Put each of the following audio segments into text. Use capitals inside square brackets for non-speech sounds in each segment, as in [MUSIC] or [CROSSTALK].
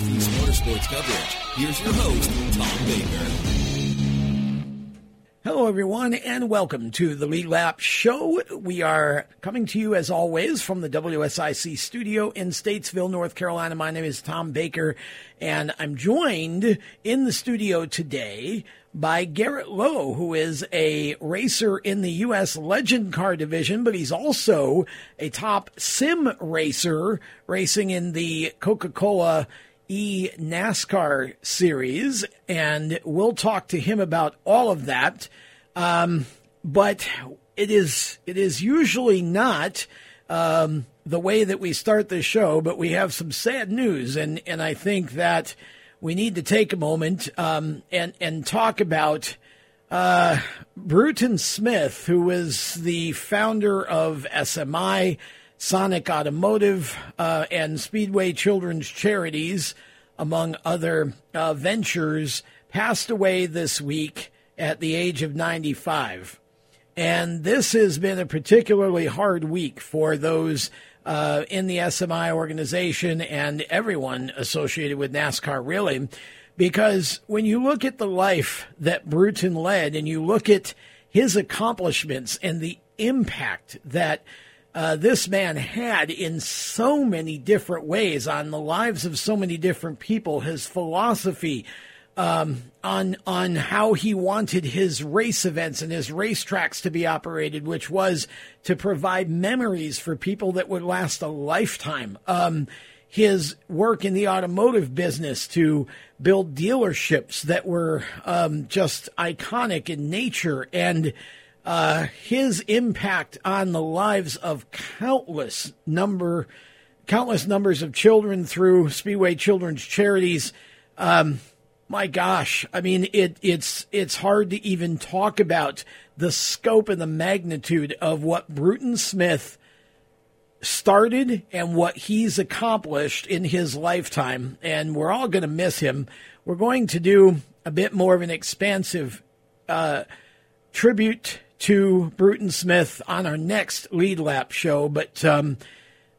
Motorsports coverage. Here's your host, Tom Baker. Hello, everyone, and welcome to the Lead Lap Show. We are coming to you, as always, from the WSIC studio in Statesville, North Carolina. My name is Tom Baker, and I'm joined in the studio today by Garrett Lowe, who is a racer in the U.S. Legend Car division, but he's also a top sim racer racing in the Coca Cola E NASCAR series. And we'll talk to him about all of that. Um, but it is, it is usually not, um, the way that we start the show, but we have some sad news. And, and I think that, we need to take a moment um, and and talk about uh, Bruton Smith, who is the founder of SMI, Sonic Automotive, uh, and Speedway Children's Charities, among other uh, ventures, passed away this week at the age of 95. And this has been a particularly hard week for those uh, in the SMI organization and everyone associated with NASCAR, really. Because when you look at the life that Bruton led and you look at his accomplishments and the impact that uh, this man had in so many different ways on the lives of so many different people, his philosophy, um, on on how he wanted his race events and his racetracks to be operated, which was to provide memories for people that would last a lifetime. Um, his work in the automotive business to build dealerships that were um, just iconic in nature and uh, his impact on the lives of countless number countless numbers of children through Speedway Children's Charities. Um, my gosh, I mean it it's it's hard to even talk about the scope and the magnitude of what Bruton Smith started and what he's accomplished in his lifetime and we're all going to miss him. We're going to do a bit more of an expansive uh, tribute to Bruton Smith on our next lead lap show, but um,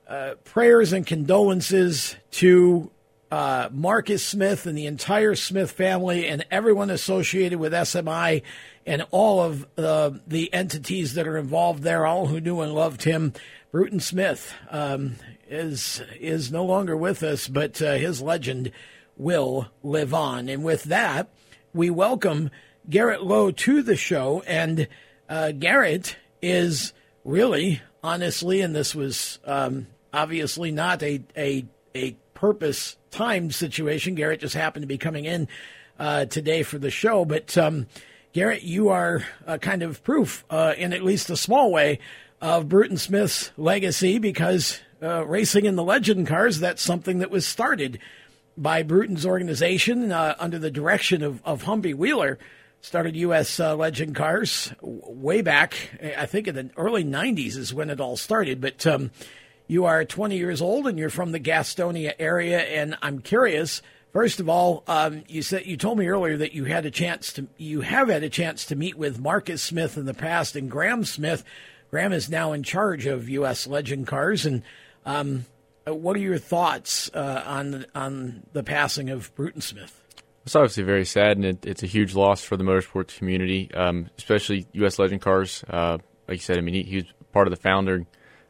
uh, prayers and condolences to uh, Marcus Smith and the entire Smith family and everyone associated with SMI and all of uh, the entities that are involved there, all who knew and loved him. Bruton Smith um, is is no longer with us, but uh, his legend will live on. And with that, we welcome Garrett Lowe to the show. And uh, Garrett is really, honestly, and this was um, obviously not a a a purpose timed situation. Garrett just happened to be coming in uh, today for the show, but um, Garrett, you are uh, kind of proof, uh, in at least a small way, of Bruton Smith's legacy because uh, racing in the legend cars, that's something that was started by Bruton's organization uh, under the direction of, of Humpy Wheeler. Started U.S. Uh, legend cars way back, I think in the early 90s is when it all started. But um, you are 20 years old and you're from the Gastonia area. And I'm curious, first of all, um, you said you told me earlier that you had a chance to you have had a chance to meet with Marcus Smith in the past and Graham Smith. Graham is now in charge of U.S. Legend Cars. And um, what are your thoughts uh, on on the passing of Bruton Smith? It's obviously very sad, and it, it's a huge loss for the motorsports community, um, especially U.S. Legend Cars. Uh, like you said, I mean, he, he was part of the founder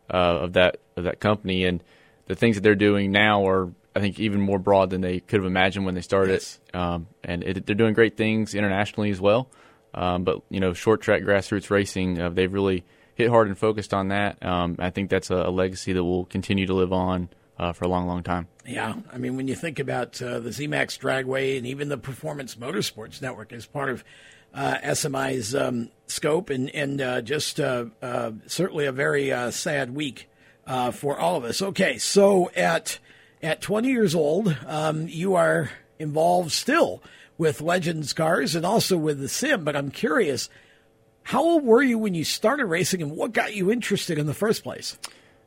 uh, of that of that company, and the things that they're doing now are, I think, even more broad than they could have imagined when they started. Yes. Um, and it, they're doing great things internationally as well. Um, but you know, short track grassroots racing, uh, they've really hit hard and focused on that. Um, I think that's a, a, legacy that will continue to live on uh, for a long, long time. Yeah, I mean, when you think about uh, the ZMAX Dragway and even the Performance Motorsports Network as part of uh, SMI's um, scope, and and uh, just uh, uh, certainly a very sad week for all of us. Okay, so at at 20 years old, um, you are involved still with Legends cars and also with the sim. But I'm curious, how old were you when you started racing, and what got you interested in the first place?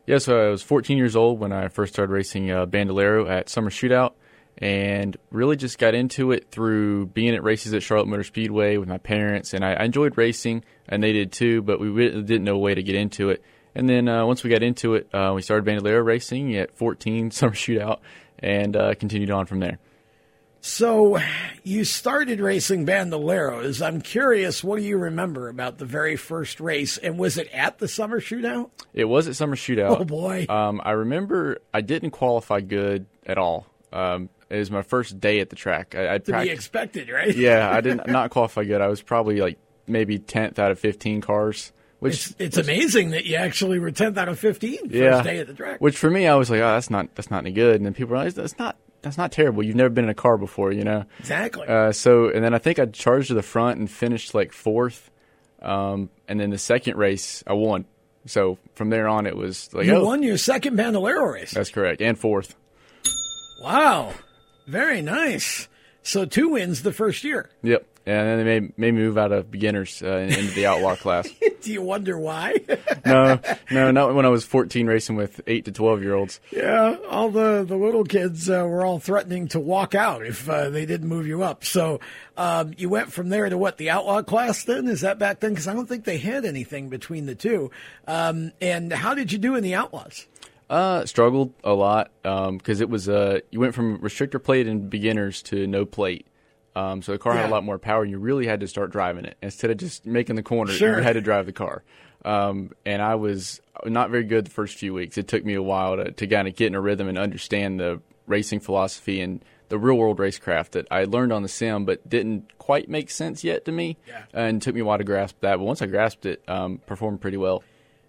Yeah, so I was 14 years old when I first started racing Bandolero at Summer Shootout and really just got into it through being at races at Charlotte Motor Speedway with my parents. And I, I enjoyed racing, and they did too, but we didn't know a way to get into it. And then uh, once we got into it, uh, we started Bandolero racing at 14 [LAUGHS] summer shootout, and uh, continued on from there. So you started racing Bandoleros. I'm curious, what do you remember about the very first race? And was it at the summer shootout? It was at summer shootout. Oh boy! Um, I remember I didn't qualify good at all. Um, it was my first day at the track. I, I to be expected, right? yeah, I [LAUGHS] did not qualify good. I was probably like maybe tenth out of fifteen cars. Which it's, it's which, amazing that you actually were tenth out of fifteen first yeah, day at the track. Which for me, I was like, oh, that's not that's not any good. And then people realized that's not that's not terrible. You've never been in a car before, you know. Exactly. Uh, so and then I think I charged to the front and finished like fourth. Um, and then the second race I won. So from there on, it was like you oh, won your second Bandolero race. That's correct, and fourth. Wow, very nice. So two wins the first year. Yep. And then they may, made me move out of beginners uh, into the outlaw class. [LAUGHS] Do you wonder why? [LAUGHS] no, no, not when I was 14 racing with 8 to 12 year olds. Yeah, all the, the little kids uh, were all threatening to walk out if uh, they didn't move you up. So um, you went from there to what, the outlaw class then? Is that back then? Because I don't think they had anything between the two. Um, and how did you do in the outlaws? Uh, struggled a lot because um, it was uh, you went from restrictor plate and beginners to no plate. Um, so the car yeah. had a lot more power, and you really had to start driving it instead of just making the corner. Sure. You had to drive the car. Um, and I was not very good the first few weeks. It took me a while to, to kind of get in a rhythm and understand the racing philosophy and the real world racecraft that I learned on the sim, but didn't quite make sense yet to me. Yeah. And it took me a while to grasp that. But once I grasped it, um, performed pretty well.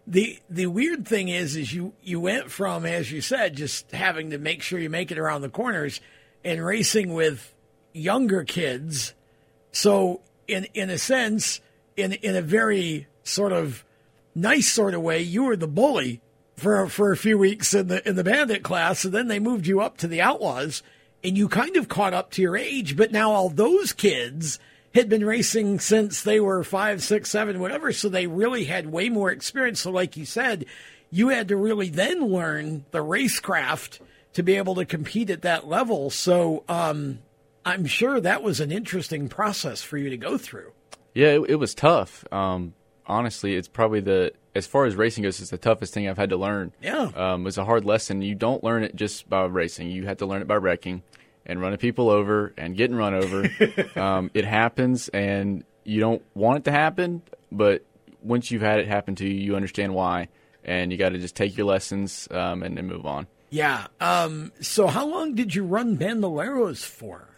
The the weird thing is, is you you went from, as you said, just having to make sure you make it around the corners, and racing with younger kids. So in in a sense, in in a very sort of nice sort of way, you were the bully for for a few weeks in the in the bandit class, and then they moved you up to the outlaws, and you kind of caught up to your age. But now all those kids had been racing since they were five, six, seven, whatever, so they really had way more experience. So, like you said, you had to really then learn the racecraft to be able to compete at that level. So, um, I'm sure that was an interesting process for you to go through. Yeah, it, it was tough. Um, honestly, it's probably the as far as racing goes, it's the toughest thing I've had to learn. Yeah, um, it's a hard lesson. You don't learn it just by racing. You have to learn it by wrecking and running people over and getting run over. [LAUGHS] um, it happens, and you don't want it to happen, but once you've had it happen to you, you understand why, and you got to just take your lessons um, and then move on. Yeah. Um, so, how long did you run Bandoleros for?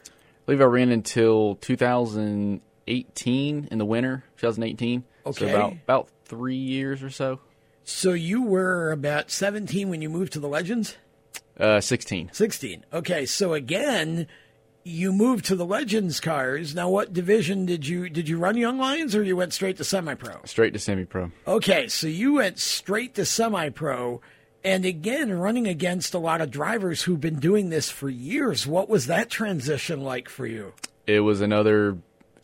Believe I ran until 2018 in the winter, 2018. Okay. So about about three years or so. So you were about 17 when you moved to the Legends. Uh, 16. 16. Okay. So again, you moved to the Legends cars. Now, what division did you did you run Young Lions, or you went straight to semi pro? Straight to semi pro. Okay, so you went straight to semi pro. And again, running against a lot of drivers who've been doing this for years. What was that transition like for you? It was another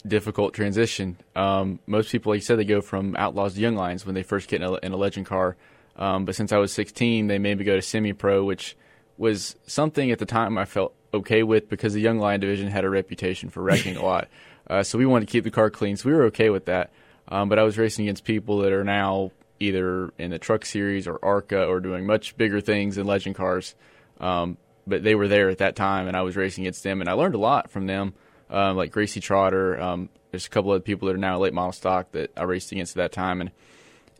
difficult transition. Um, most people, like you said, they go from outlaws to young lions when they first get in a, in a legend car. Um, but since I was 16, they made me go to semi pro, which was something at the time I felt okay with because the young lion division had a reputation for wrecking a lot. [LAUGHS] Uh, so we wanted to keep the car clean, so we were okay with that. Um, but I was racing against people that are now either in the truck series or ARCA or doing much bigger things in legend cars. Um, but they were there at that time, and I was racing against them, and I learned a lot from them. Um, like Gracie Trotter, um, there's a couple of people that are now late model stock that I raced against at that time, and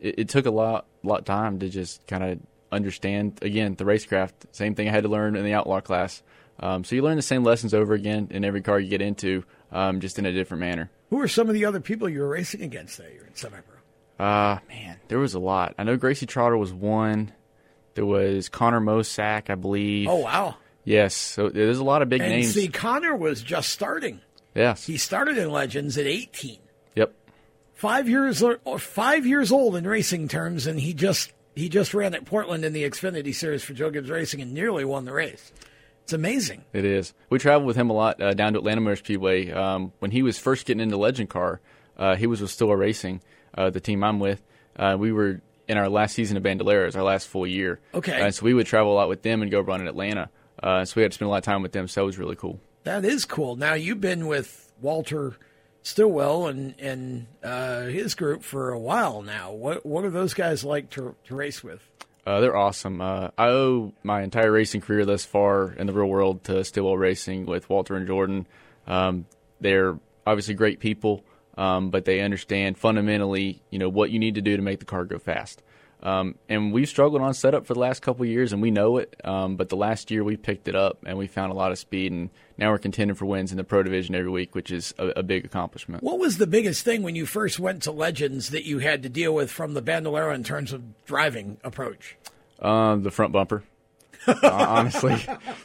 it, it took a lot, lot of time to just kind of understand again the racecraft. Same thing I had to learn in the outlaw class. Um, so you learn the same lessons over again in every car you get into, um, just in a different manner. Who are some of the other people you were racing against that you're in semi pro? Uh man, there was a lot. I know Gracie Trotter was one. There was Connor Mosack, I believe. Oh wow. Yes, so there's a lot of big and names. See, Connor was just starting. Yes, he started in Legends at 18. Yep. Five years or five years old in racing terms, and he just he just ran at Portland in the Xfinity Series for Joe Gibbs Racing and nearly won the race. It's amazing. It is. We traveled with him a lot uh, down to Atlanta Motor Speedway um, when he was first getting into Legend Car. Uh, he was with Stillwell Racing uh, the team I'm with, uh, we were in our last season of Bandoleros, our last full year. Okay. Uh, so we would travel a lot with them and go run in Atlanta. Uh, so we had to spend a lot of time with them. So it was really cool. That is cool. Now you've been with Walter Stillwell and and uh, his group for a while now. What what are those guys like to to race with? Uh, they're awesome. Uh, I owe my entire racing career thus far in the real world to Stillwell Racing with Walter and Jordan. Um, they're obviously great people, um, but they understand fundamentally, you know, what you need to do to make the car go fast. Um, and we've struggled on setup for the last couple years, and we know it. Um, but the last year we picked it up, and we found a lot of speed, and now we're contending for wins in the pro division every week, which is a, a big accomplishment. What was the biggest thing when you first went to Legends that you had to deal with from the Bandolero in terms of driving approach? Uh, the front bumper. Uh, honestly,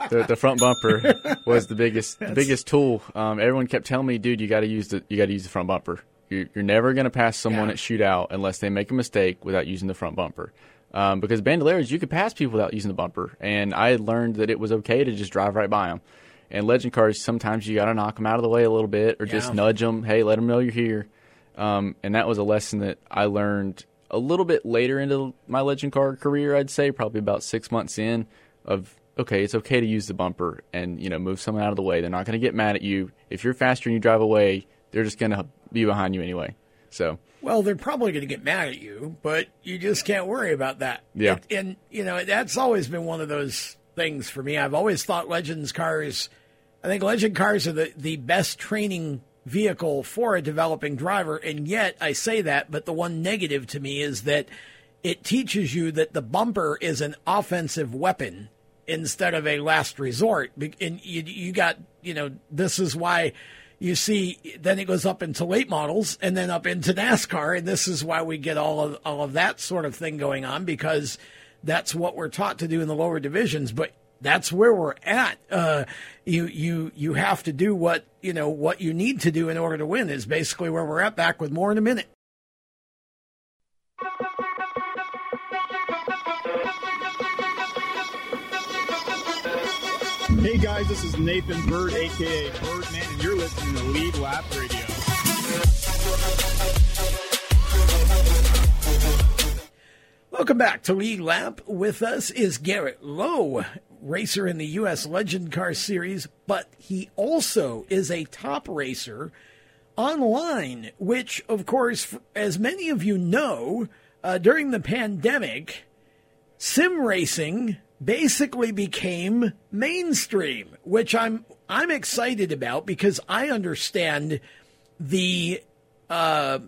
the, the front bumper was the biggest the biggest tool. Um, everyone kept telling me, "Dude, you got to use the you got to use the front bumper. You're, you're never going to pass someone Yeah. at shootout unless they make a mistake without using the front bumper." Um, because bandoleros, you could pass people without using the bumper, and I had learned that it was okay to just drive right by them. And legend cars, sometimes you got to knock them out of the way a little bit, or just nudge them. Hey, let them know you're here. Um, and that was a lesson that I learned a little bit later into my legend car career. I'd say probably about six months in. Of okay, it's okay to use the bumper and you know move someone out of the way. They're not going to get mad at you if you're faster and you drive away. They're just going to be behind you anyway. So Well, they're probably going to get mad at you, but you just can't worry about that. Yeah. It- and, you know, that's always been one of those things for me. I've always thought Legends cars, I think Legend cars are the, the best training vehicle for a developing driver. And yet I say that, but the one negative to me is that it teaches you that the bumper is an offensive weapon instead of a last resort. And you, you got, you know, this is why you see then it goes up into late models and then up into NASCAR. And this is why we get all of, all of that sort of thing going on because that's what we're taught to do in the lower divisions. But that's where we're at. Uh, you, you, you have to do what, you know, what you need to do in order to win is basically where we're at back with more in a minute. Hey guys, this is Nathan Bird, aka Birdman, and you're listening to Lead Lap Radio. Welcome back to Lead Lap. With us is Garrett Lowe, racer in the U.S. Legend Car Series, but he also is a top racer online, which, of course, as many of you know, uh, during the pandemic, sim racing basically became mainstream, which I'm I'm excited about because I understand the uh,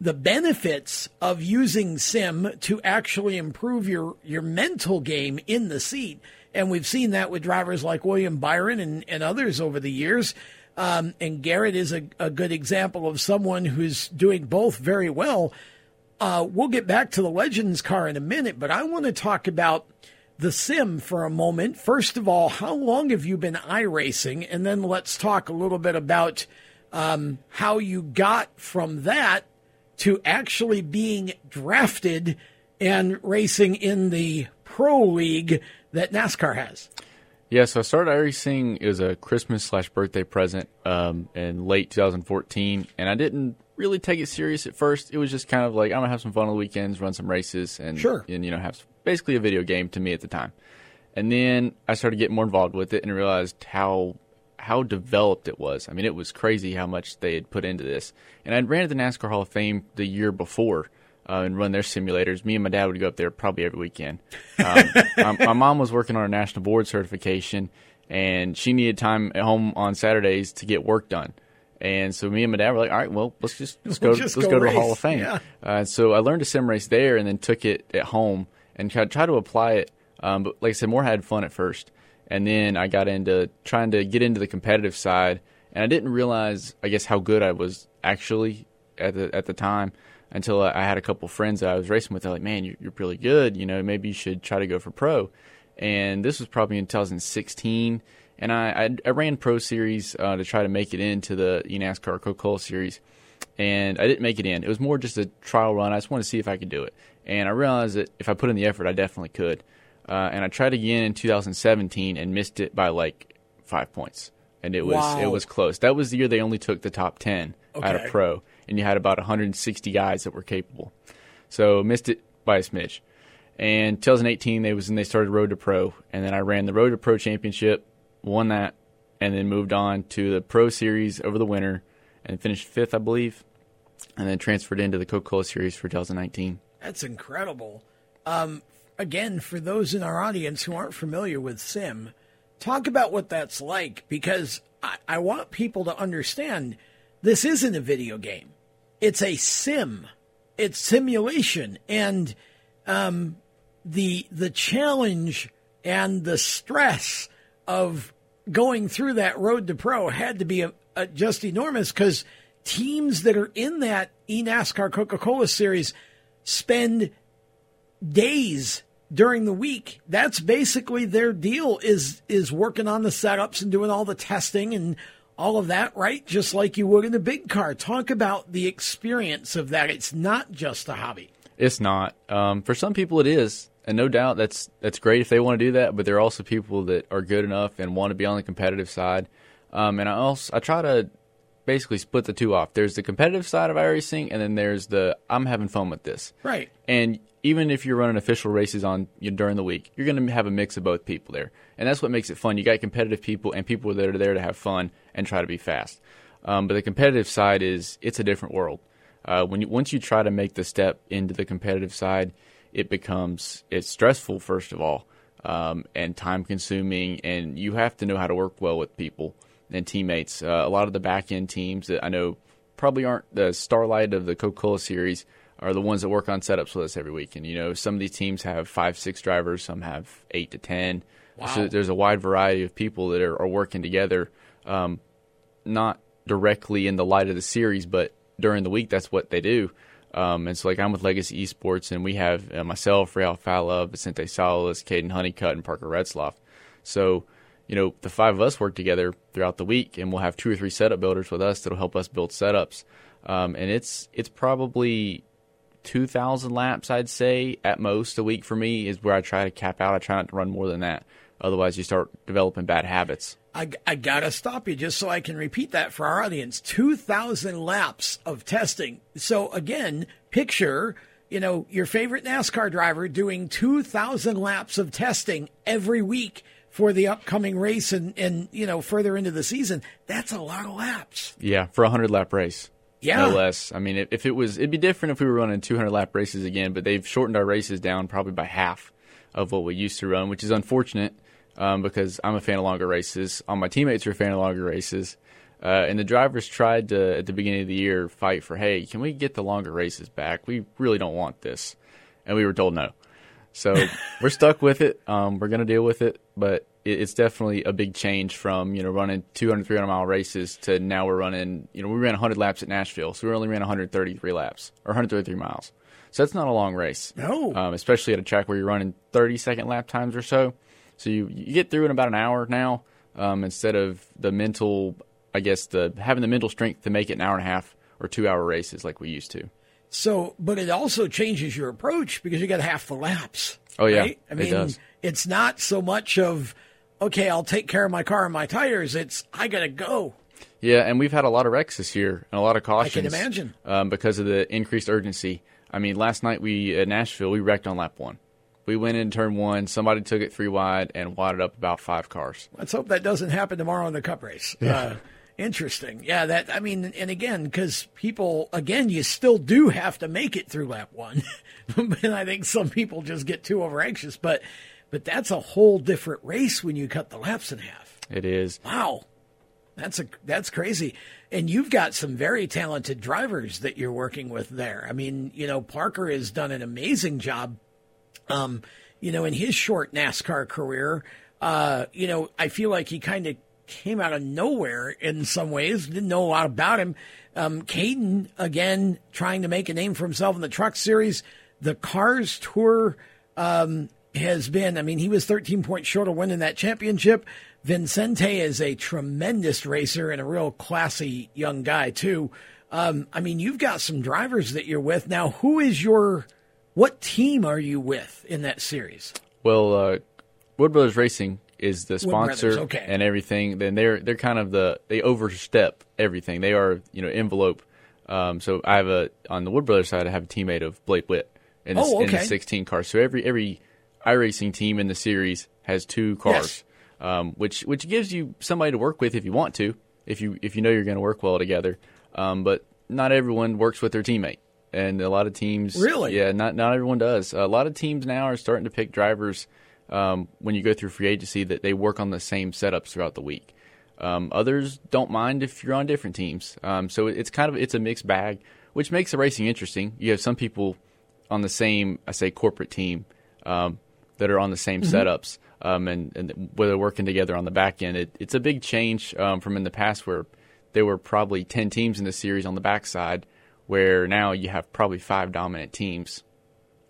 the benefits of using sim to actually improve your your mental game in the seat, and we've seen that with drivers like William Byron and, and others over the years. Um, and Garrett is a, a good example of someone who's doing both very well. Uh, we'll get back to the Legends car in a minute, but I want to talk about the sim for a moment. First of all, how long have you been iRacing? And then let's talk a little bit about um, how you got from that to actually being drafted and racing in the pro league that NASCAR has. Yeah, so I started iRacing. Was a Christmas slash birthday present um, in late 2014, and I didn't really take it serious at first. It was just kind of like I'm gonna have some fun on the weekends, run some races, and Sure. and you know have basically a video game to me at the time. And then I started getting more involved with it and realized how how developed it was. I mean, it was crazy how much they had put into this. And I'd ran at the NASCAR Hall of Fame the year before uh, and run their simulators. Me and my dad would go up there probably every weekend. Um, [LAUGHS] my, my mom was working on a national board certification, and she needed time at home on Saturdays to get work done. And so me and my dad were like, "All right, well, let's just [LAUGHS] let's go We'll just let's go go, to the Hall of Fame." Yeah. Uh, so I learned a sim race there, and then took it at home and tried, tried to apply it. Um, but like I said, more had fun at first, and then I got into trying to get into the competitive side, and I didn't realize, I guess, how good I was actually at the at the time until I I had a couple friends that I was racing with. They're like, "Man, you're, you're really good. You know, maybe you should try to go for pro." And this was probably in 2016, and I I, I ran pro series uh, to try to make it into the NASCAR Coca-Cola series, and I didn't make it in. It was more just a trial run. I just wanted to see if I could do it, and I realized that if I put in the effort, I definitely could. Uh, and I tried again in 2017 and missed it by like five points, and it was Wow. it was close. That was the year they only took the top 10 out Okay. of pro, and you had about 160 guys that were capable. So missed it by a smidge. And 2018, they was when they started Road to Pro, and then I ran the Road to Pro Championship, won that, and then moved on to the Pro Series over the winter, and finished fifth, I believe, and then transferred into the Coca-Cola Series for 2019. That's incredible. Um, again, for those in our audience who aren't familiar with sim, talk about what that's like because I, I want people to understand this isn't a video game. It's a sim. It's simulation. And um, the the challenge and the stress of going through that road to pro had to be a, a just enormous because teams that are in that eNASCAR Coca Cola series spend days during the week. That's basically their deal is is working on the setups and doing all the testing and all of that, right? Just like you would in a big car. Talk about the experience of that. It's not just a hobby. It's not. Um, for some people, it is, and no doubt that's that's great if they want to do that. But there are also people that are good enough and want to be on the competitive side. Um, and I also I try to basically split the two off. There's the competitive side of iRacing, and then there's the I'm having fun with this. Right. And even if you're running official races on you know, during the week, you're going to have a mix of both people there, and that's what makes it fun. You got competitive people and people that are there to have fun and try to be fast. Um, but the competitive side is it's a different world. Uh, when you, once you try to make the step into the competitive side, it becomes it's stressful first of all, um, and time consuming, and you have to know how to work well with people and teammates. Uh, a lot of the back end teams that I know probably aren't the starlight of the Coca Cola series are the ones that work on setups with us every week. And you know, some of these teams have five, six drivers, some have eight to ten. Wow. So there's a wide variety of people that are, are working together, um, not directly in the light of the series, but during the week, that's what they do. Um, and so, like, I'm with Legacy Esports, and we have uh, myself, Ray Alfalla, Vicente Salas, Caden Honeycutt, and Parker Retzlaff. So, you know, the five of us work together throughout the week, and we'll have two or three setup builders with us that'll help us build setups. Um, and it's it's probably 2,000 laps, I'd say, at most a week for me is where I try to cap out. I try not to run more than that. Otherwise, you start developing bad habits. I, I gotta stop you just so I can repeat that for our audience. 2,000 laps of testing. So again, picture, you know, your favorite NASCAR driver doing 2,000 laps of testing every week for the upcoming race and, and, you know, further into the season. That's a lot of laps. Yeah, for a 100 lap race. Yeah. No less. I mean, if, if it was, it'd be different if we were running 200 lap races again, but they've shortened our races down probably by half of what we used to run, which is unfortunate um, because I'm a fan of longer races. All my teammates are a fan of longer races. Uh, and the drivers tried to, at the beginning of the year, fight for, hey, can we get the longer races back? We really don't want this. And we were told no. So [LAUGHS] we're stuck with it. Um, we're going to deal with it, but it, it's definitely a big change from, you know, running 200, 300 mile races to now we're running, you know, we ran 100 laps at Nashville. So we only ran 133 laps or 133 miles. So that's not a long race. No. Um, especially at a track where you're running 30 second lap times or so. So you, you get through in about an hour now um, instead of the mental, I guess, the having the mental strength to make it an hour and a half or two hour races like we used to. So, but it also changes your approach because you got half the laps. Oh, yeah, right? I it mean, does. it's not so much of, okay, I'll take care of my car and my tires. It's, I got to go. Yeah, and we've had a lot of wrecks this year and a lot of cautions. I can imagine. um, because of the increased urgency. I mean, last night we at Nashville we wrecked on lap one. We went in turn one. Somebody took it three wide and wadded up about five cars. Let's hope that doesn't happen tomorrow in the cup race. Uh, interesting. Yeah, that, I mean, and again, because people, again, you still do have to make it through lap one. [LAUGHS] and I think some people just get too over anxious, but, but that's a whole different race when you cut the laps in half. It is. Wow. That's a that's crazy. And you've got some very talented drivers that you're working with there. I mean, you know, Parker has done an amazing job um, you know, in his short NASCAR career, uh, you know, I feel like he kind of came out of nowhere in some ways. Didn't know a lot about him. Um, Caden, again, trying to make a name for himself in the truck series. The Cars Tour um, has been, I mean, he was 13 points short of winning that championship. Vincente is a tremendous racer and a real classy young guy, too. Um, I mean, you've got some drivers that you're with. Now, who is your, what team are you with in that series? Well, uh, Wood Brothers Racing is the Brothers, sponsor okay. and everything. Then they're they're kind of the they overstep everything. They are you know envelope. Um, so I have a on the Wood Brothers side. I have a teammate of Blake Witt in the, Oh, in the 16 car. So every every iRacing team in the series has two cars, um, which which gives you somebody to work with if you want to, if you if you know you're going to work well together. Um, but not everyone works with their teammate. And a lot of teams Really? yeah not not everyone does. A lot of teams now are starting to pick drivers um, when you go through free agency that they work on the same setups throughout the week. Um, others don't mind if you're on different teams. Um, so it's kind of it's a mixed bag, which makes the racing interesting. You have some people on the same I say corporate team um, that are on the same setups um, and, and where they're working together on the back end. It, it's a big change um, from in the past where there were probably ten teams in the series on the backside, where now you have probably five dominant teams.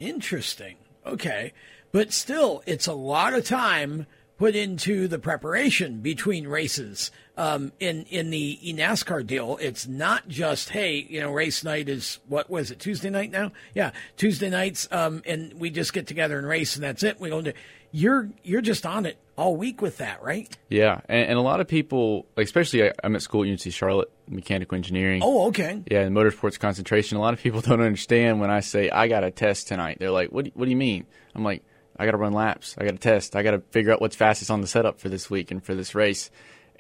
Interesting. Okay. But still, it's a lot of time put into the preparation between races. Um, in in the NASCAR deal, it's not just hey, you know, race night is what was it Tuesday night now? Yeah, Tuesday nights, um, and we just get together and race, and that's it. We don't do. You're you're just on it all week with that, right? Yeah, and, and a lot of people, especially I, I'm at school at UNC Charlotte, mechanical engineering. Oh, okay. Yeah, in motorsports concentration, a lot of people [LAUGHS] don't understand when I say I got a test tonight. They're like, "What? Do, what do you mean?" I'm like, "I got to run laps. I got to test. I got to figure out what's fastest on the setup for this week and for this race."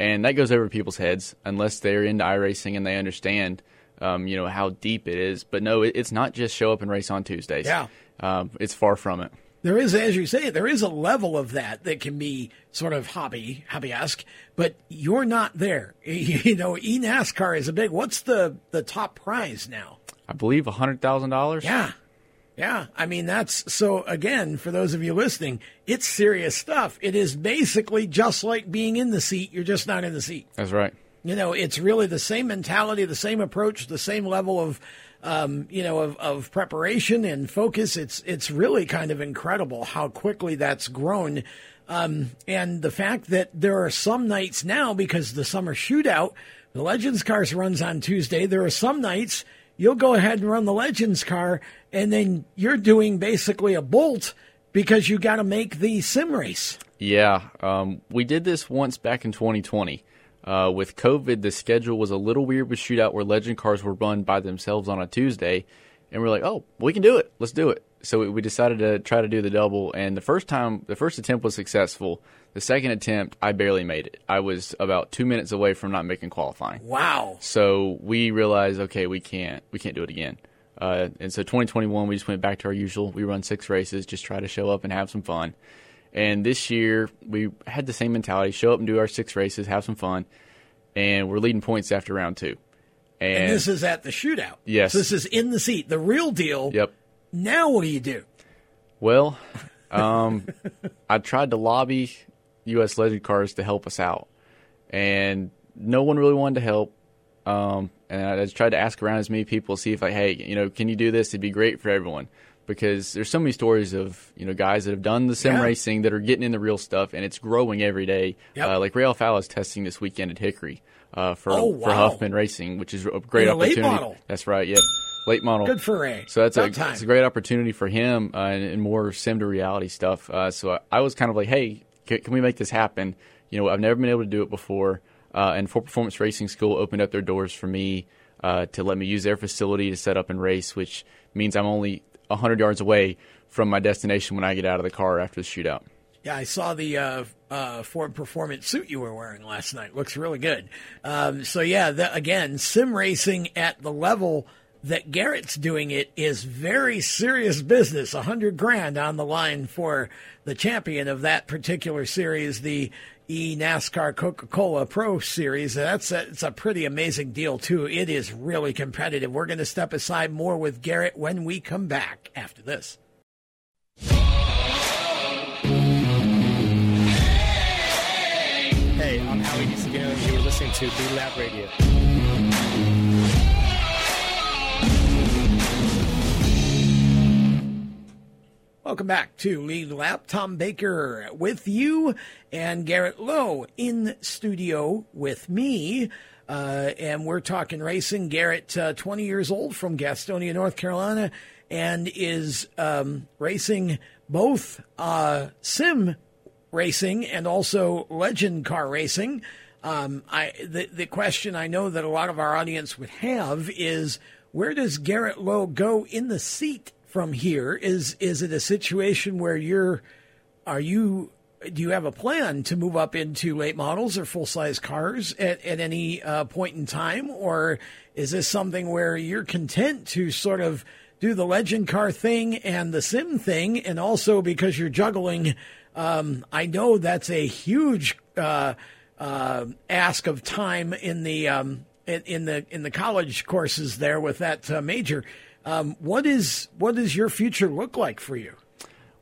And that goes over people's heads unless they're into iRacing and they understand, um, you know, how deep it is. But no, it, it's not just show up and race on Tuesdays. Yeah. um, it's far from it. There is, as you say, there is a level of that that can be sort of hobby, hobby-esque, but you're not there. [LAUGHS] You know, eNASCAR is a big. What's the the top prize now? I believe a hundred thousand dollars. Yeah, yeah. I mean, that's so. Again, for those of you listening, it's serious stuff. It is basically just like being in the seat. You're just not in the seat. that's right. You know, it's really the same mentality, the same approach, the same level of, um, you know, of, of preparation and focus. It's it's really kind of incredible how quickly that's grown, um, and the fact that there are some nights now because the summer shootout, the Legends cars runs on Tuesday. There are some nights you'll go ahead and run the Legends car, and then you're doing basically a bolt because you got to make the sim race. Yeah, um, we did this once back in 2020. Uh, with COVID, the schedule was a little weird with shootout where legend cars were run by themselves on a Tuesday, and we're like, oh, we can do it. Let's do it. So we- we decided to try to do the double, and the first time, the first attempt was successful. The second attempt, I barely made it. I was about two minutes away from not making qualifying. Wow. So we realized, okay, we can't, we can't do it again. Uh, and so 2021, we just went back to our usual. We run six races, just try to show up and have some fun. And this year, we had the same mentality: show up and do our six races, have some fun. And we're leading points after round two. And, And this is at the shootout. Yes. So this is in the seat, the real deal. yep. Now what do you do? Well, um, [LAUGHS] I tried to lobby U.S. Legend Cars to help us out, and no one really wanted to help. Um, and I just tried to ask around as many people, see if like, hey, you know, can you do this? It'd be great for everyone because there's so many stories of you know guys that have done the sim Yeah. racing that are getting in the real stuff, and it's growing every day. Yep. Uh, like Ray Alfalla is testing this weekend at Hickory uh, for Oh, for. Huffman Racing, which is a great In a late opportunity. model. That's right. Yep, late model. Good for Ray. So that's a, a great opportunity for him uh, and, and more sim to reality stuff. Uh, so I, I was kind of like, hey, can, can we make this happen? You know, I've never been able to do it before. Uh, and Ford Performance Racing School opened up their doors for me uh, to let me use their facility to set up and race, which means I'm only 100 yards away from my destination when I get out of the car after the shootout. Yeah, I saw the uh, uh, Ford Performance suit you were wearing last night. Looks really good. Um, so yeah, the, again, sim racing at the level that Garrett's doing it is very serious business. A hundred grand on the line for the champion of that particular series, the E NASCAR Coca Cola Pro Series. That's a, it's a pretty amazing deal too. It is really competitive. We're going to step aside more with Garrett when we come back after this. Hey, I'm Howie DeScano, and you're listening to Lead Lap Radio. Welcome back to Lead Lap. Tom Baker with you and Garrett Lowe in studio with me. Uh, and we're talking racing. Garrett, uh, 20 years old from Gastonia, North Carolina, and is um, racing both uh, sim racing and also legend car racing. Um, I the the question I know that a lot of our audience would have is where does Garrett Lowe go in the seat from here? Is is it a situation where you're are you do you have a plan to move up into late models or full size cars at, at any uh, point in time? Or is this something where you're content to sort of do the legend car thing and the sim thing? And also because you're juggling, um, I know that's a huge uh, uh, ask of time in the um, in, in, the in the college courses there with that uh, major. Um, what is what does your future look like for you?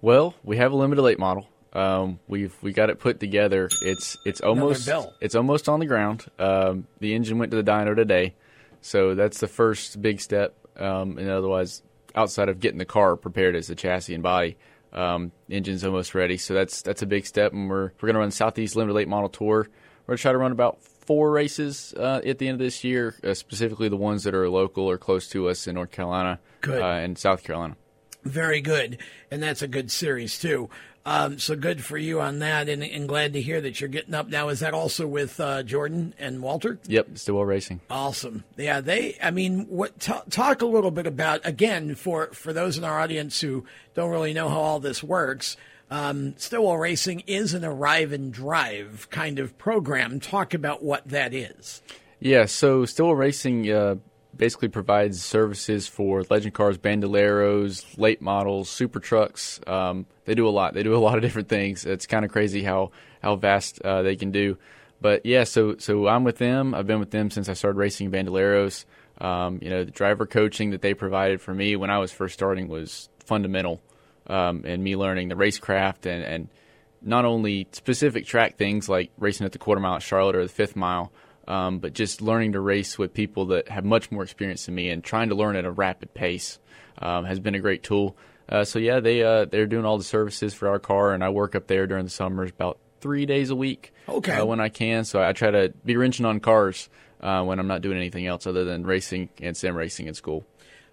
Well, we have a limited late model. Um, we've we got it put together. It's it's almost it's almost on the ground. Um, the engine went to the dyno today, so that's the first big step. Um, and otherwise, outside of getting the car prepared as the chassis and body, um, engine's almost ready. So that's that's a big step. And we're we're gonna run Southeast Limited Late Model Tour. We're gonna try to run about four races uh, at the end of this year, uh, specifically the ones that are local or close to us in North Carolina Good. Uh, and South Carolina. Very good, and that's a good series too. Um, so good for you on that, and, and, glad to hear that you're getting up now. Is that also with uh, Jordan and Walter? Yep, Stillwell Racing. Awesome. Yeah, they. I mean, what? T- talk a little bit about again for for those in our audience who don't really know how all this works. Um, Stillwell Racing is an arrive and drive kind of program. Talk about what that is. Yeah, so Stillwell Racing uh, basically provides services for legend cars, bandoleros, late models, super trucks. Um, they do a lot. They do a [LAUGHS] lot of different things. It's kind of crazy how how vast uh, they can do. But yeah, so so I'm with them. I've been with them since I started racing bandoleros. Um, you know, the driver coaching that they provided for me when I was first starting was fundamental, um, and me learning the racecraft and and not only specific track things like racing at the quarter mile at Charlotte or the fifth mile, um, but just learning to race with people that have much more experience than me and trying to learn at a rapid pace um, has been a great tool. Uh, so yeah, they uh, they're doing all the services for our car, and I work up there during the summers about three days a week. Okay. Uh, when I can, so I try to be wrenching on cars uh, when I'm not doing anything else other than racing and sim racing in school.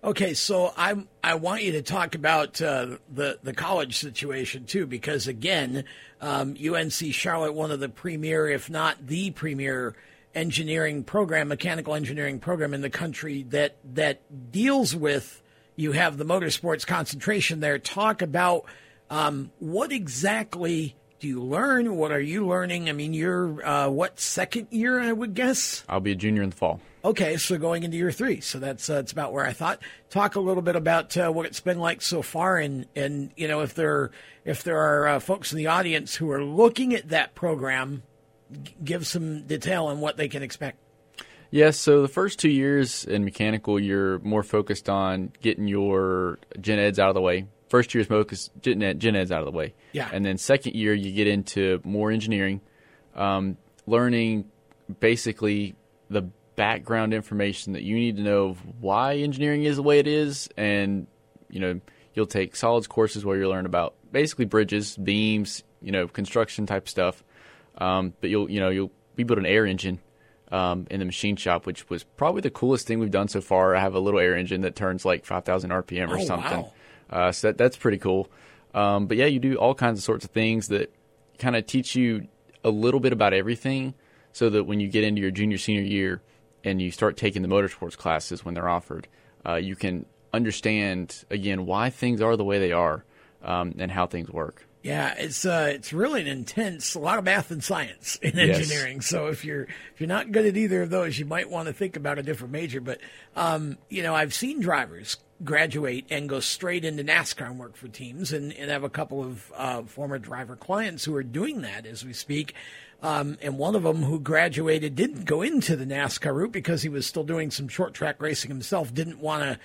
Okay, so I I want you to talk about uh, the the college situation too, because again, um, UNC Charlotte, one of the premier, if not the premier engineering program, mechanical engineering program in the country that that deals with. You have the motorsports concentration there. Talk about um, what exactly do you learn? What are you learning? I mean, you're uh, what second year, I would guess. I'll be a junior in the fall. Okay, so going into year three, so that's uh, that's about where I thought. Talk a little bit about uh, what it's been like so far, and and you know if there if there are uh, folks in the audience who are looking at that program, g- give some detail on what they can expect. Yes, so the first two years in mechanical, you're more focused on getting your gen eds out of the way. First year is focused gen, ed, gen eds out of the way. Yeah. And then second year, you get into more engineering, um, learning basically the background information that you need to know of why engineering is the way it is. And, you know, you'll take solids courses where you'll learn about basically bridges, beams, you know, construction type stuff. Um, but you'll, you know, you'll, we built an air engine um, in the machine shop, which was probably the coolest thing we've done so far. I have a little air engine that turns like 5,000 RPM or Oh, something. wow. Uh, so that, that's pretty cool. Um, but yeah, you do all kinds of sorts of things that kind of teach you a little bit about everything so that when you get into your junior, senior year and you start taking the motorsports classes when they're offered, uh, you can understand, again, why things are the way they are um, and how things work. Yeah, it's uh, it's really an intense, a lot of math and science [LAUGHS] in Yes. engineering. So if you're if you're not good at either of those, you might want to think about a different major. But um, you know, I've seen drivers graduate and go straight into NASCAR and work for teams, and, and have a couple of uh, former driver clients who are doing that as we speak. Um, and one of them who graduated didn't go into the NASCAR route because he was still doing some short track racing himself. Didn't want to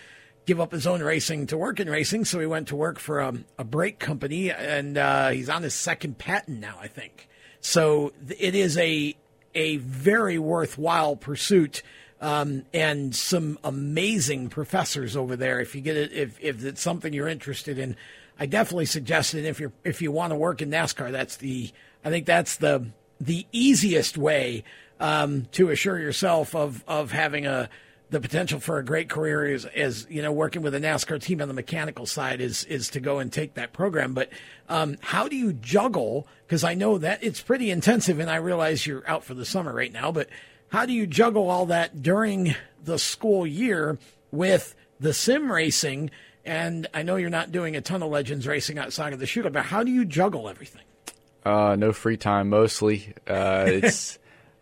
give up his own racing to work in racing, so he went to work for a, a brake company, and uh, he's on his second patent now, I think. So it is a a very worthwhile pursuit, um, and some amazing professors over there. If you get it, if if it's something you're interested in, I definitely suggest it. If you if you want to work in NASCAR, that's the I think that's the the easiest way um, to assure yourself of of having a the potential for a great career is, is you know working with a NASCAR team on the mechanical side is is to go and take that program. But um, how do you juggle? Because I know that it's pretty intensive, and I realize you're out for the summer right now. But how do you juggle all that during the school year with the sim racing? And I know you're not doing a ton of legends racing outside of the shootout, but how do you juggle everything? Uh, no free time mostly. Uh, [LAUGHS] it's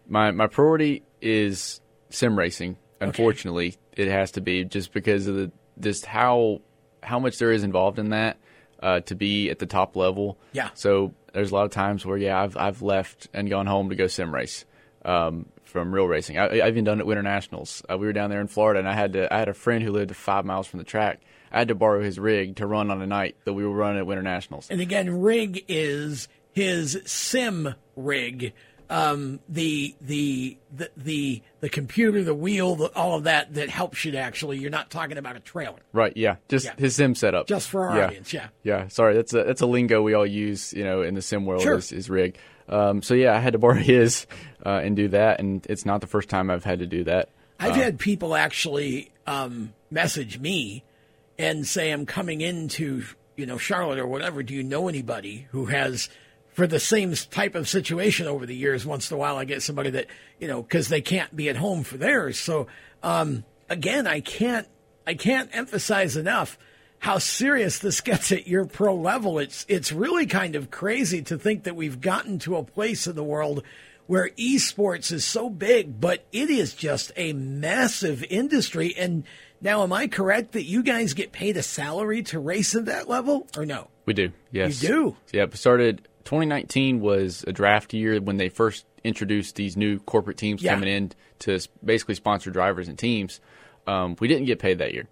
my my priority is sim racing. Unfortunately, it has to be just because of the just how how much there is involved in that uh, to be at the top level. Yeah. So there's a lot of times where yeah, I've I've left and gone home to go sim race um, from real racing. I, I've even done it at Winter Nationals. Uh, we were down there in Florida, and I had to I had a friend who lived five miles from the track. I had to borrow his rig to run on a night that we were running at Winter Nationals. And again, rig is his sim rig. Um, the, the the the the computer, the wheel, the, all of that that helps you to actually. You're not talking about a trailer. Right? Yeah. Just Yeah. his sim setup. Just for our yeah. audience, yeah. Yeah. Sorry, that's a that's a lingo we all use. You know, in the sim world Sure. is, is rig. Um, so yeah, I had to borrow [LAUGHS] his uh, and do that, and it's not the first time I've had to do that. I've had people actually um, message me and say, "I'm coming into you know Charlotte or whatever. Do you know anybody who has?" For the same type of situation over the years, once in a while I get somebody that you know because they can't be at home for theirs. So um, again, I can't I can't emphasize enough how serious this [LAUGHS] gets at your pro level. It's it's really kind of crazy to think that we've gotten to a place in the world where esports is so big, but it is just a massive industry. And now, am I correct that you guys get paid a salary to race at that level, or no? We do. Yes. You do? Yeah. We started 2019 was a draft year when they first introduced these new corporate teams Yeah. coming in to basically sponsor drivers and teams. Um, we didn't get paid that year,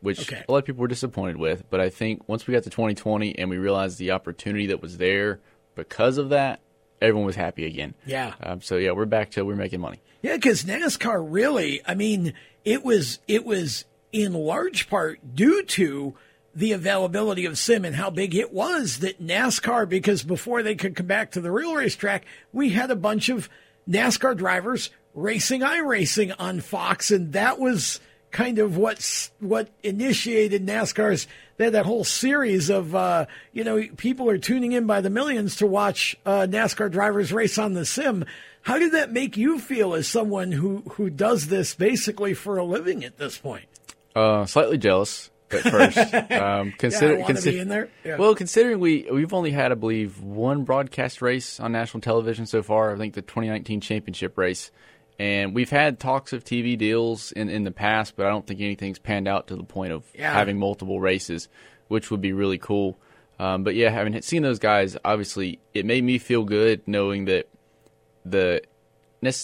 which Okay. a lot of people were disappointed with. But I think once we got to 2020 and we realized the opportunity that was there because of that, everyone was happy again. Yeah. Um, so yeah, we're back to we're making money. Yeah, because NASCAR really, I mean, it was it was in large part due to the availability of sim and how big it was that NASCAR, because before they could come back to the real racetrack, we had a bunch of NASCAR drivers racing iRacing on Fox, and that was kind of what's what initiated NASCAR's they had that whole series of uh, you know people are tuning in by the millions to watch uh, NASCAR drivers race on the sim. How did that make you feel as someone who who does this basically for a living at this point? Uh, slightly jealous at first. [LAUGHS] um, consider, be in there? Yeah. Well, considering we we've only had, I believe, one broadcast race on national television so far. I think the 2019 championship race, and we've had talks of TV deals in in the past, but I don't think anything's panned out to the point of Yeah. having multiple races, which would be really cool. Um, but yeah, having seen those guys, obviously, it made me feel good knowing that the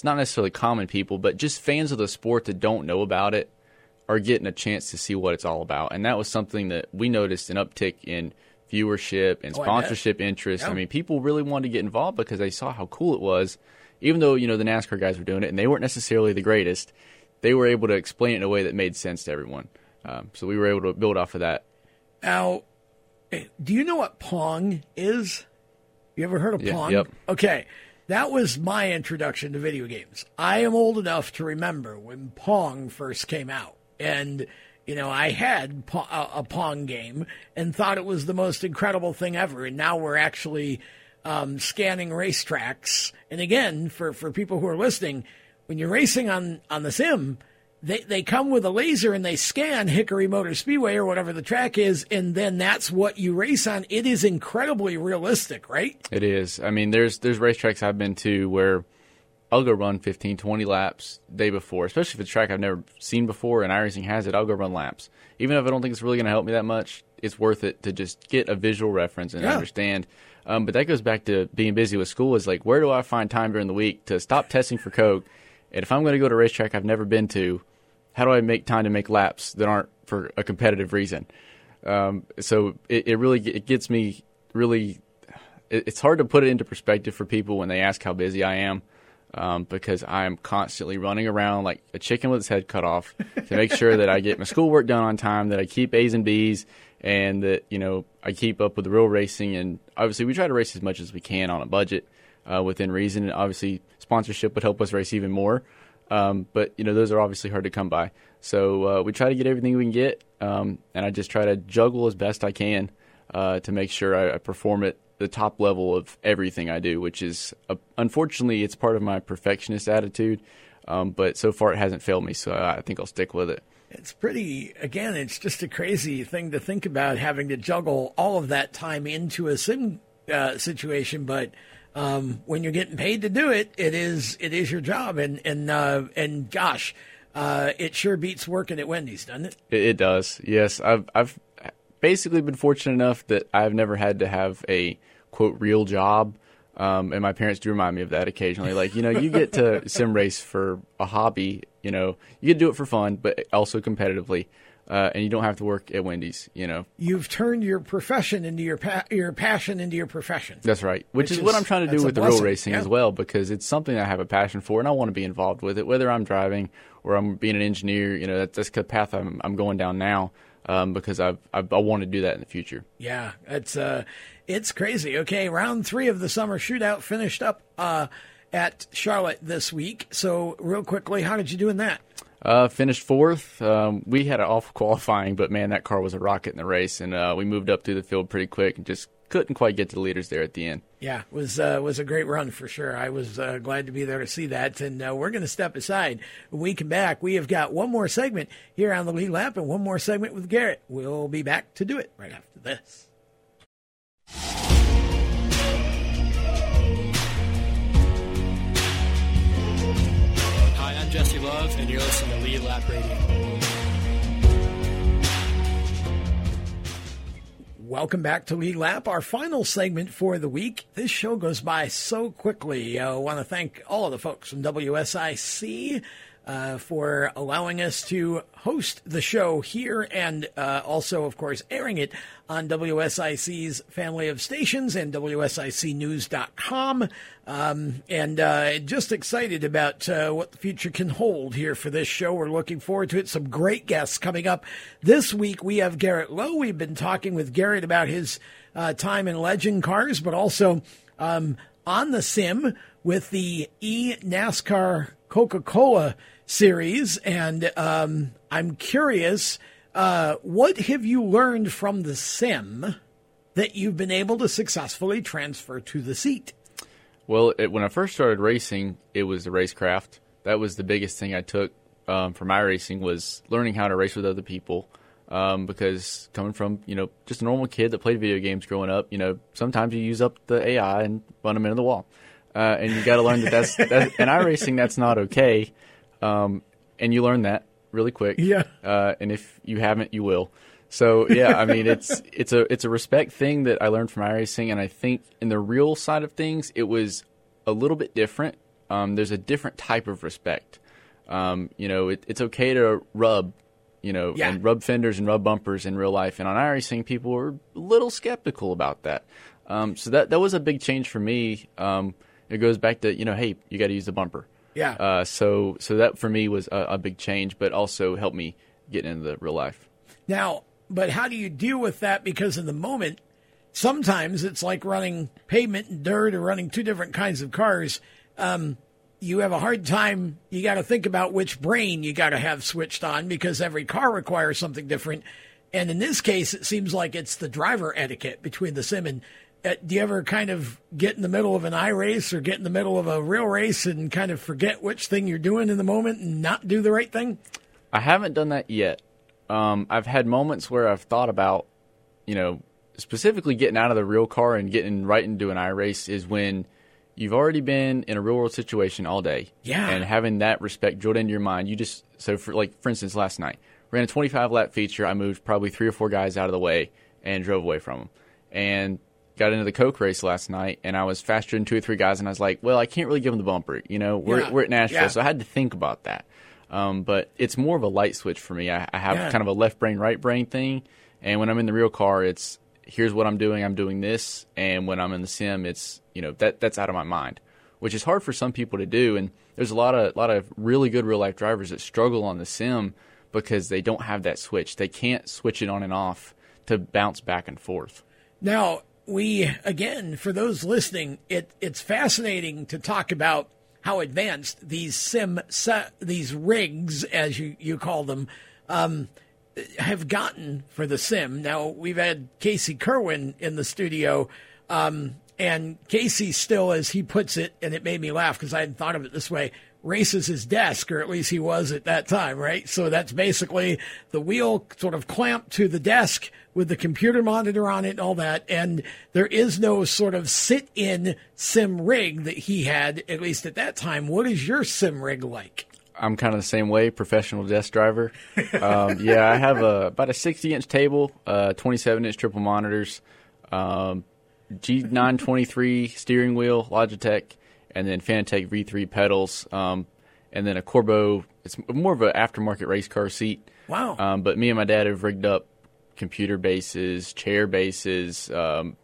not necessarily common people, but just fans of the sport that don't know about it are getting a chance to see what it's all about. And that was something that we noticed an uptick in viewership and Oh, I sponsorship interest. Yeah. I mean, people really wanted to get involved because they saw how cool it was. Even though, you know, the NASCAR guys were doing it and they weren't necessarily the greatest, they were able to explain it in a way that made sense to everyone. Um, so we were able to build off of that. Now, eh, do you know what Pong is? You ever heard of Yeah, Pong? yep. Okay. That was my introduction to video games. I am old enough to remember when Pong first came out. And, you know, I had a Pong game and thought it was the most incredible thing ever. And now we're actually um, scanning racetracks. And again, for, for people who are listening, when you're racing on, on the sim, they, they come with a laser and they scan Hickory Motor Speedway or whatever the track is, and then that's what you race on. It is incredibly realistic, right? It is. I mean, there's there's racetracks I've been to where I'll go run 15, 20 laps day before, especially if it's a track I've never seen before and iRacing has it, I'll go run laps. Even if I don't think it's really going to help me that much, it's worth it to just get a visual reference and Yeah. understand. Um, but that goes back to being busy with school is like, where do I find time during the week to stop testing for Coke? And if I'm going to go to a racetrack I've never been to, how do I make time to make laps that aren't for a competitive reason? Um, so it, it really it gets me really. It, it's hard to put it into perspective for people when they ask how busy I am, um, because I am constantly running around like a chicken with its head cut off to make sure that I get my schoolwork done on time, that I keep A's and B's, and that you know I keep up with the real racing. And obviously, we try to race as much as we can on a budget uh, within reason. And obviously, sponsorship would help us race even more. Um, but you know those are obviously hard to come by. So uh, we try to get everything we can get, um, and I just try to juggle as best I can uh, to make sure I, I perform at the top level of everything I do. Which is uh, unfortunately it's part of my perfectionist attitude, um, but so far it hasn't failed me. So I, think I'll stick with it. It's pretty, again, it's just a crazy thing to think about having to juggle all of that time into a sim uh, situation, but um, when you're getting paid to do it, it is it is your job, and and uh, and gosh, uh, it sure beats working at Wendy's, doesn't it? It, it does. Yes, I've I've basically been fortunate enough that I've never had to have a quote real job. Um, and my parents do remind me of that occasionally. Like, you know, you get to [LAUGHS] sim race for a hobby, you know, you get to do it for fun, but also competitively. Uh, and you don't have to work at Wendy's, you know. You've turned your profession into your pa- your passion into your profession. That's right. Which, Which is, what I'm trying to do with the real blessing, racing yeah. as well, because it's something I have a passion for, and I want to be involved with it. Whether I'm driving or I'm being an engineer, you know, that's, that's the path I'm, I'm going down now, um, because I've, I've I want to do that in the future. Yeah, it's uh, it's crazy. Okay, round three of the summer shootout finished up uh, at Charlotte this week. So, real quickly, how did you do in that? Uh, finished fourth. Um, we had an awful [LAUGHS] qualifying, but man, that car was a rocket in the race, and uh, we moved up through the field pretty quick and just couldn't quite get to the leaders there at the end. Yeah, it was uh, was a great run for sure. I was uh, glad to be there to see that, and uh, we're going to step aside. When we come back, we have got one more segment here on the lead lap, and one more segment with Garrett. We'll be back to do it right after this. Hi, I'm Jesse Love, and you're listening to Lead Lap Radio. Welcome back to Lead Lap, our final segment for the week. This show goes by so quickly. Uh, I want to thank all of the folks from WSIC uh, for allowing us to host the show here and uh, also, of course, airing it on WSIC's family of stations and WSICnews.com. Um, and uh, just excited about uh, what the future can hold here for this show. We're looking forward to it. Some great guests coming up. This week, we have Garrett Lowe. We've been talking with Garrett about his uh, time in legend cars, but also um, on the sim with the e NASCAR Coca Cola series. And um, I'm curious, uh, what have you learned from the sim that you've been able to successfully transfer to the seat? Well, it, when I first started racing, it was the racecraft. That was the biggest thing I took um, for my racing was learning how to race with other people. Um, because coming from you know just a normal kid that played video games growing up, you know sometimes you use up the AI and run them into the wall, uh, and you got to learn that that's that, in iRacing that's not okay, um, and you learn that really quick. Yeah. Uh, and if you haven't, you will. So yeah, I mean it's it's a it's a respect thing that I learned from iRacing, and I think in the real side of things, it was a little bit different. Um, there's a different type of respect. Um, you know, it, it's okay to rub, you know, Yeah. and rub fenders and rub bumpers in real life. And on iRacing, people were a little skeptical about that. Um, so that that was a big change for me. Um, it goes back to you know, hey, you got to use the bumper. Yeah. Uh, so so that for me was a, a big change, but also helped me get into the real life. Now, but how do you deal with that? Because in the moment, sometimes it's like running pavement and dirt or running two different kinds of cars. Um, you have a hard time. You got to think about which brain you got to have switched on because every car requires something different. And in this case, it seems like it's the driver etiquette between the sim and. Uh, do you ever kind of get in the middle of an i race or get in the middle of a real race and kind of forget which thing you're doing in the moment and not do the right thing? I haven't done that yet. Um, I've had moments where I've thought about, you know, specifically getting out of the real car and getting right into an i race is when you've already been in a real world situation all day. Yeah. And having that respect drilled into your mind, you just, so for like, for instance, last night, ran a 25 lap feature. I moved probably three or four guys out of the way and drove away from them. And got into the Coke race last night and I was faster than two or three guys and I was like, well, I can't really give them the bumper. You know, we're, Yeah. we're at Nashville. Yeah. So I had to think about that. Um, but it's more of a light switch for me. I, I have Yeah. kind of a left brain, right brain thing. And when I'm in the real car, it's here's what I'm doing. I'm doing this. And when I'm in the sim, it's you know that that's out of my mind, which is hard for some people to do. And there's a lot of lot of really good real life drivers that struggle on the sim because they don't have that switch. They can't switch it on and off to bounce back and forth. Now, we again, for those listening, it it's fascinating to talk about how advanced these sim se- these rigs, as you you call them, um, have gotten for the sim. Now we've had Casey Kerwin in the studio, um, and Casey still, as he puts it, and it made me laugh because I hadn't thought of it this way, races his desk, or at least he was at that time, right? So that's basically the wheel sort of clamped to the desk with the computer monitor on it and all that. And there is no sort of sit in sim rig that he had, at least at that time. What is your sim rig like? I'm kind of the same way, professional desk driver. Um, yeah, I have a about a 60 inch table, uh, 27 inch triple monitors, um, G923 steering wheel, Logitech, and then Fanatec V3 pedals, um, and then a Corbeau. It's more of an aftermarket race car seat. Wow. Um, but me and my dad have rigged up computer bases, chair bases, um,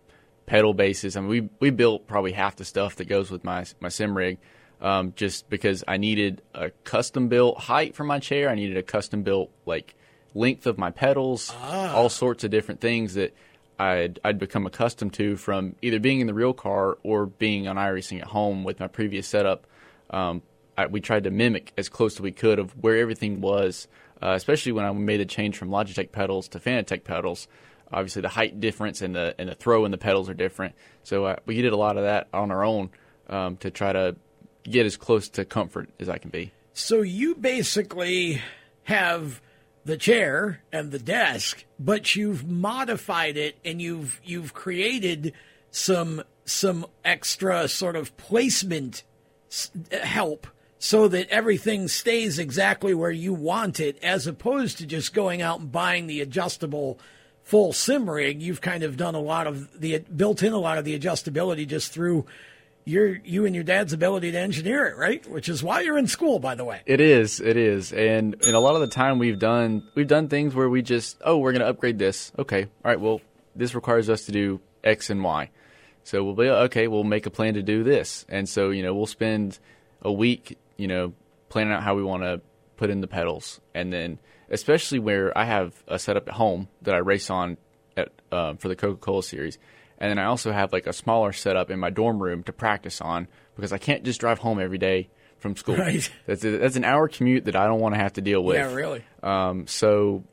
pedal bases. I mean, we we built probably half the stuff that goes with my my sim rig, um, just because I needed a custom built height for my chair. I needed a custom built like length of my pedals, all sorts of different things that I'd I'd become accustomed to from either being in the real car or being on iRacing at home with my previous setup. Um, I, we tried to mimic as close as we could of where everything was, uh, especially when I made the change from Logitech pedals to Fanatec pedals. Obviously, the height difference and the and the throw in the pedals are different. So uh, we did a lot of that on our own um, to try to get as close to comfort as I can be. So you basically have the chair and the desk, but you've modified it and you've you've created some some extra sort of placement help so that everything stays exactly where you want it as opposed to just going out and buying the adjustable full sim rig. You've kind of done a lot of the built in a lot of the adjustability just through your you and your dad's ability to engineer it right? Which is why you're in school by the way. It is, it is, and and a lot of the time we've done we've done things where we just oh we're gonna upgrade this. Okay all right well this requires us to do X and Y, so we'll be okay we'll make a plan to do this, and so you know we'll spend a week you know planning out how we want to put in the pedals, and then especially where I have a setup at home that I race on at um, for the Coca Cola series. And then I also have like a smaller setup in my dorm room to practice on because I can't just drive home every day from school. Right. That's a, that's an hour commute that I don't want to have to deal with. yeah really Um, so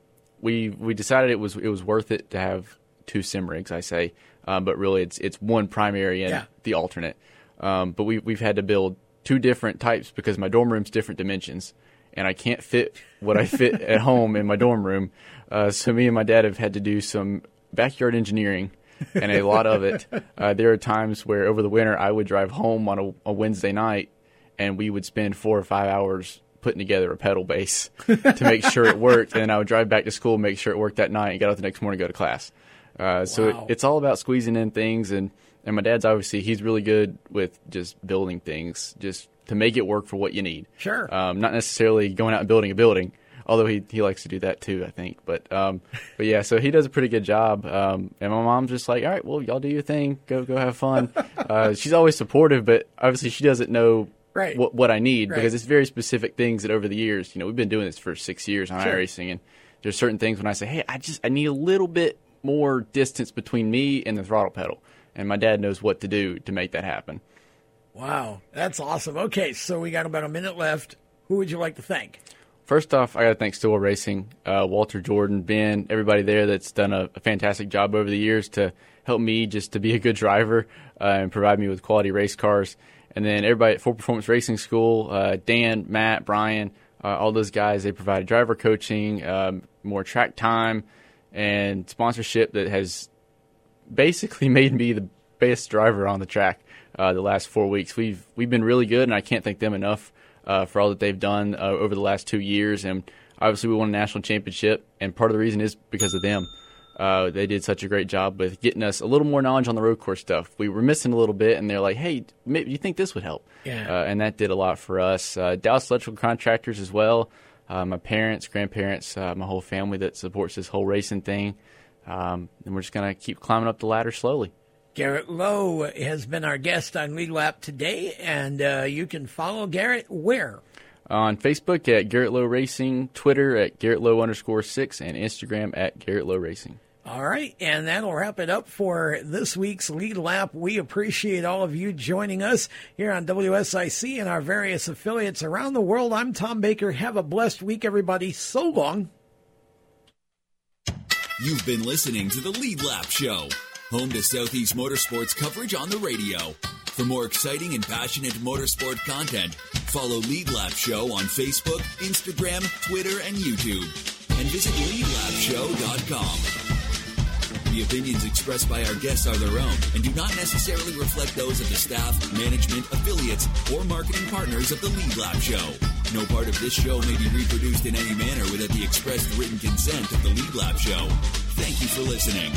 we we decided it was it was worth it to have two sim rigs. I say, um, but really it's it's one primary and Yeah. the alternate. Um, but we we've had to build two different types because my dorm room's different dimensions, and I can't fit what I fit [LAUGHS] at home in my dorm room. Uh, so me and my dad have had to do some backyard engineering. And a lot of it. Uh, there are times where over the winter I would drive home on a, a Wednesday night, and we would spend four or five hours putting together a pedal base to make sure it worked. And I would drive back to school, make sure it worked that night, and get out the next morning and go to class. Uh, so it, it's all about squeezing in things, and and my dad's obviously he's really good with just building things, just to make it work for what you need. Sure. Um, not necessarily going out and building a building, although he, he likes to do that too, I think. But um, but yeah, so he does a pretty good job. Um, and my mom's just like, all right, well, y'all do your thing, go go have fun. [LAUGHS] uh, she's always supportive, but obviously she doesn't know Right. what what I need Right. because it's very specific things that over the years, you know, we've been doing this for six years on Sure. iRacing, and there's certain things when I say, hey, I just I need a little bit more distance between me and the throttle pedal, and my dad knows what to do to make that happen. Wow, that's awesome. Okay, so we got about a minute left. Who would you like to thank? First off, I got to thank Stillwell Racing, uh, Walter Jordan, Ben, everybody there that's done a, a fantastic job over the years to help me just to be a good driver uh, and provide me with quality race cars. And then everybody at Full Performance Racing School, uh, Dan, Matt, Brian, uh, all those guys, they provided driver coaching, um, more track time, and sponsorship that has basically [LAUGHS] made me the best driver on the track uh, the last four weeks. We've we've been really good, and I can't thank them enough uh, for all that they've done uh, over the last two years. And obviously, we won a national championship, and part of the reason is because of them. Uh, they did such a great job with getting us a little more knowledge on the road course stuff. We were missing a little bit, and they're like, "Hey, maybe you think this would help?" Yeah. Uh, and that did a lot for us. Uh, Dallas Electrical Contractors as well. Uh, my parents, grandparents, uh, my whole family that supports this whole racing thing. Um, and we're just gonna keep climbing up the ladder slowly. Garrett Lowe has been our guest on Lead Lap today, and uh, you can follow Garrett where? on Facebook at Garrett Lowe Racing, Twitter at Garrett Lowe underscore six, and Instagram at Garrett Lowe Racing. All right, and that'll wrap it up for this week's Lead Lap. We appreciate all of you joining us here on WSIC and our various affiliates around the world. I'm Tom Baker. Have a blessed week, everybody. So long. You've been listening to the Lead Lap Show, home to Southeast Motorsports coverage on the radio. For more exciting and passionate motorsport content, Follow Lead Lap Show on Facebook, Instagram, Twitter, and YouTube. And visit leadlapshow.com. The opinions expressed by our guests are their own and do not necessarily reflect those of the staff, management, affiliates, or marketing partners of the Lead Lap Show. No part of this show may be reproduced in any manner without the expressed written consent of the Lead Lap Show. Thank you for listening.